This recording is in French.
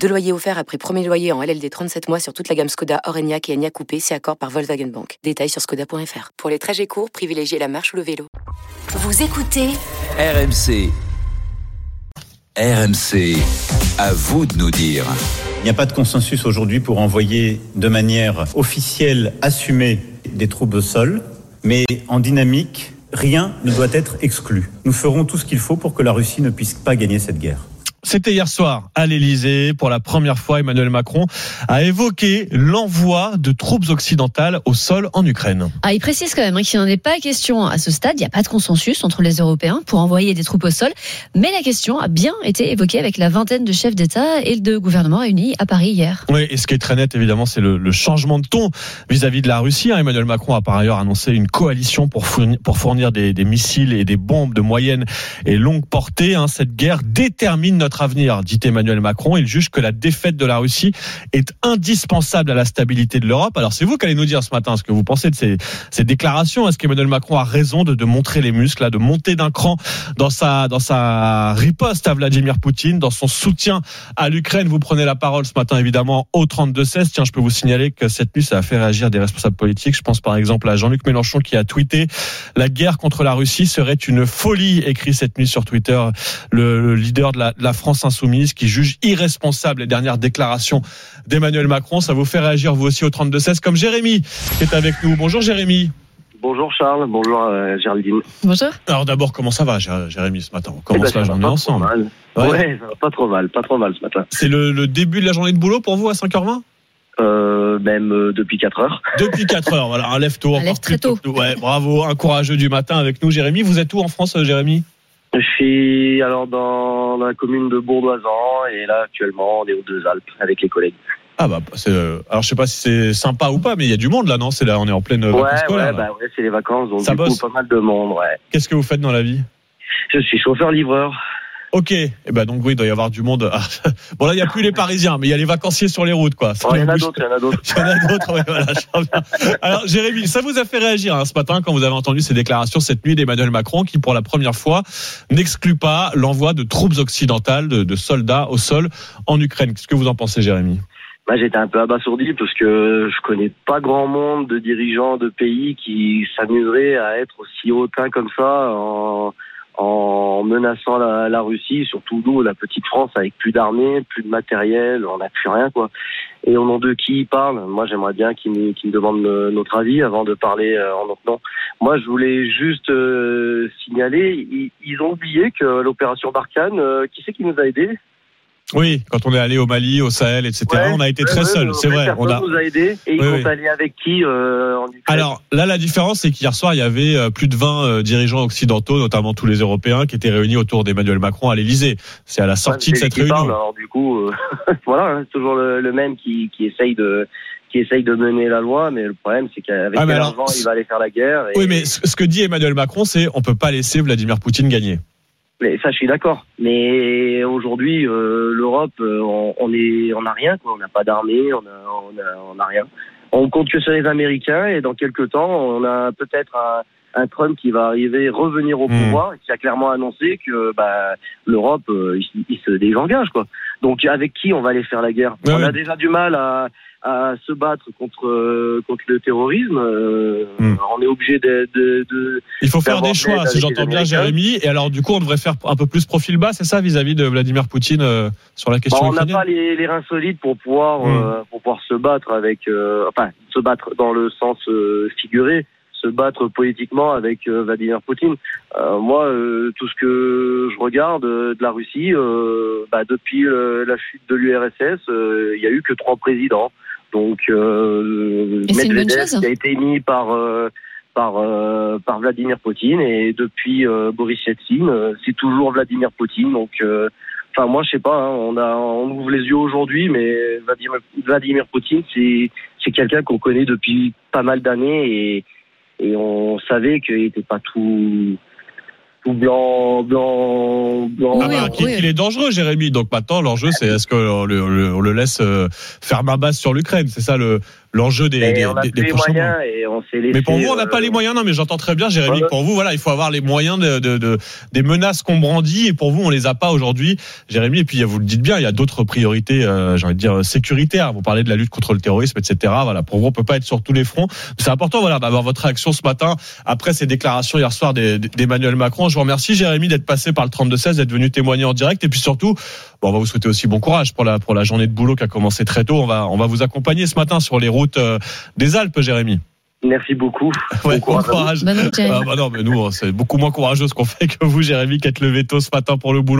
Deux loyers offerts après premier loyer en LLD 37 mois sur toute la gamme Skoda, Orenia et Enya Coupé, c'est accord par Volkswagen Bank. Détails sur skoda.fr. Pour les trajets courts, privilégiez la marche ou le vélo. Vous écoutez RMC. RMC. À vous de nous dire. Il n'y a pas de consensus aujourd'hui pour envoyer de manière officielle, assumée, des troupes au sol, mais en dynamique, rien ne doit être exclu. Nous ferons tout ce qu'il faut pour que la Russie ne puisse pas gagner cette guerre. C'était hier soir à l'Elysée. Pour la première fois, Emmanuel Macron a évoqué l'envoi de troupes occidentales au sol en Ukraine. Ah, il précise quand même hein, qu'il n'en est pas question à ce stade. Il n'y a pas de consensus entre les Européens pour envoyer des troupes au sol. Mais la question a bien été évoquée avec la vingtaine de chefs d'État et de gouvernement réunis à Paris hier. Oui, et ce qui est très net, évidemment, c'est le, le, changement de ton vis-à-vis de la Russie. Hein. Emmanuel Macron a par ailleurs annoncé une coalition pour fournir, pour fournir des, des, missiles et des bombes de moyenne et longue portée. Hein. Cette guerre détermine notre avenir, dit Emmanuel Macron. Il juge que la défaite de la Russie est indispensable à la stabilité de l'Europe. Alors c'est vous qui allez nous dire ce matin ce que vous pensez de ces, ces déclarations. Est-ce qu'Emmanuel Macron a raison de, de, montrer les muscles, là, de monter d'un cran dans sa, dans sa riposte à Vladimir Poutine, dans son soutien à l'Ukraine? Vous prenez la parole ce matin évidemment au 32-16. Tiens, je peux vous signaler que cette nuit, ça a fait réagir des responsables politiques. Je pense par exemple à Jean-Luc Mélenchon qui a tweeté La guerre contre la Russie serait une folie, écrit cette nuit sur Twitter le, le leader de la France insoumise qui juge irresponsable les dernières déclarations d'Emmanuel Macron. Ça vous fait réagir vous aussi au 32-16 comme Jérémy qui est avec nous. Bonjour Jérémy. Bonjour Charles, bonjour euh, Géraldine. Bonjour. Alors d'abord, comment ça va Jérémy ce matin? On commence eh ben, la journée ensemble? Ouais. ouais, ça va pas trop mal, pas trop mal ce matin. C'est le, le, début de la journée de boulot pour vous à 5h20 euh, même euh, depuis 4 heures. Depuis 4 heures, voilà, un lève tôt. Un lève très tôt. tôt. Ouais, bravo, un courageux du matin avec nous, Jérémy. Vous êtes où en France, Jérémy? Je suis alors dans la commune de Bourdoisan et là actuellement on est aux Deux Alpes avec les collègues. Ah bah c'est alors je sais pas si c'est sympa ou pas mais il y a du monde là non? C'est là on est en pleine ouais, vacances scolaires. Ouais, bah ouais, c'est les vacances donc Ça du bosse? coup pas mal de monde, ouais. Qu'est-ce que vous faites dans la vie? Je suis chauffeur livreur. Ok, et eh ben donc oui, il doit y avoir du monde. Ah, Bon là, il n'y a plus les Parisiens, mais il y a les vacanciers sur les routes, quoi. Oh, il y en a d'autres, il y en a d'autres. Il y en a d'autres, ouais, voilà. Alors, Jérémy, ça vous a fait réagir hein, ce matin quand vous avez entendu ces déclarations cette nuit d'Emmanuel Macron, qui pour la première fois n'exclut pas l'envoi de troupes occidentales, de, de soldats au sol en Ukraine. Qu'est-ce que vous en pensez, Jérémy? Bah, j'étais un peu abasourdi parce que je connais pas grand monde de dirigeants de pays qui s'amuseraient à être aussi hautains comme ça en, en menaçant la, la, Russie, surtout nous, la petite France, avec plus d'armée, plus de matériel, on n'a plus rien, quoi. Et au nom de qui ils parlent Moi, j'aimerais bien qu'ils me, qu me, demandent notre avis avant de parler euh, en notre nom. Moi, je voulais juste euh, signaler, ils, ils, ont oublié que l'opération Barkhane, euh, qui c'est qui nous a aidés? Oui, quand on est allé au Mali, au Sahel, etc., ouais, on a été ouais, très ouais, seul, c'est vrai. On a... nous a aidés et ils oui, sont allés avec qui euh, en Ukraine? Alors là, la différence, c'est qu'hier soir, il y avait euh, plus de 20 euh, dirigeants occidentaux, notamment tous les Européens, qui étaient réunis autour d'Emmanuel Macron à l'Élysée. C'est à la sortie de cette réunion. Parle, alors du coup, euh, voilà, c'est toujours le, le, même qui, qui essaye de qui essaye de mener la loi, mais le problème, c'est qu'avec ah, l'argent, il va aller faire la guerre. Et... Oui, mais ce que dit Emmanuel Macron, c'est on peut pas laisser Vladimir Poutine gagner. Mais ça, je suis d'accord. Mais aujourd'hui, euh, l'Europe, euh, on, on est, on n'a rien. Quoi. On n'a pas d'armée, on a, on a, on a rien. On compte que sur les Américains et dans quelques temps, on a peut-être un, un Trump qui va arriver, revenir au pouvoir, et qui a clairement annoncé que bah, l'Europe, euh, il, il, se désengage. Quoi. Donc avec qui on va aller faire la guerre ouais, On a déjà du mal à, à se battre contre euh, contre le terrorisme. Euh, Mm. On est obligé de, de, de, Il faut faire des choix, si j'entends bien. Jérémy. Et alors du coup, on devrait faire un peu plus profil bas, c'est ça, vis-à-vis de Vladimir Poutine euh, sur la question on n'a pas les, les reins solides pour pouvoir Mm. euh, pour pouvoir se battre avec euh, enfin se battre dans le sens euh, figuré se battre politiquement avec euh, Vladimir Poutine. Euh, moi, euh, tout ce que je regarde de la Russie, bah, depuis la chute de l'URSS, il y a eu que trois présidents. Donc, euh, Medvedev qui a été émis par euh, par euh, par Vladimir Poutine et depuis euh, Boris Yeltsin, c'est toujours Vladimir Poutine. Donc Enfin, moi, je sais pas. Hein, on a, on ouvre les yeux aujourd'hui, mais Vladimir, Vladimir Poutine, c'est, c'est quelqu'un qu'on connaît depuis pas mal d'années et, et on savait qu'il n'était pas tout tout blanc, blanc, blanc. Ah Oui, bah, qu'il oui. est dangereux, Jérémy. Donc maintenant, l'enjeu, c'est est-ce qu'on le, le- on le laisse euh, faire main basse sur l'Ukraine? C'est ça le l'enjeu des, des, on a des- des les prochains mois. moyens et on s'est laissé. Mais pour vous, on n'a pas euh, les moyens. Non, mais j'entends très bien, Jérémy. Pour vous, voilà, il faut avoir les moyens de, de, de- des menaces qu'on brandit. Et pour vous, on les a pas aujourd'hui, Jérémy. Et puis, vous le dites bien, il y a d'autres priorités, euh, j'ai envie de dire sécuritaires. Vous parlez de la lutte contre le terrorisme, etc. Voilà, pour vous, on peut pas être sur tous les fronts. C'est important, voilà, d'avoir votre réaction ce matin après ces déclarations hier soir d'Emmanuel Macron. Je vous remercie, Jérémy, d'être passé par le 32-16, d'être venu témoigner en direct. Et puis surtout, bon, on va vous souhaiter aussi bon courage pour la pour la journée de boulot qui a commencé très tôt. On va on va vous accompagner ce matin sur les routes euh, des Alpes, Jérémy. Merci beaucoup. Ouais, Bon bon courage vous. courage. Ah bah non, mais nous, c'est beaucoup moins courageux ce qu'on fait que vous, Jérémy, qui êtes levé tôt ce matin pour le boulot.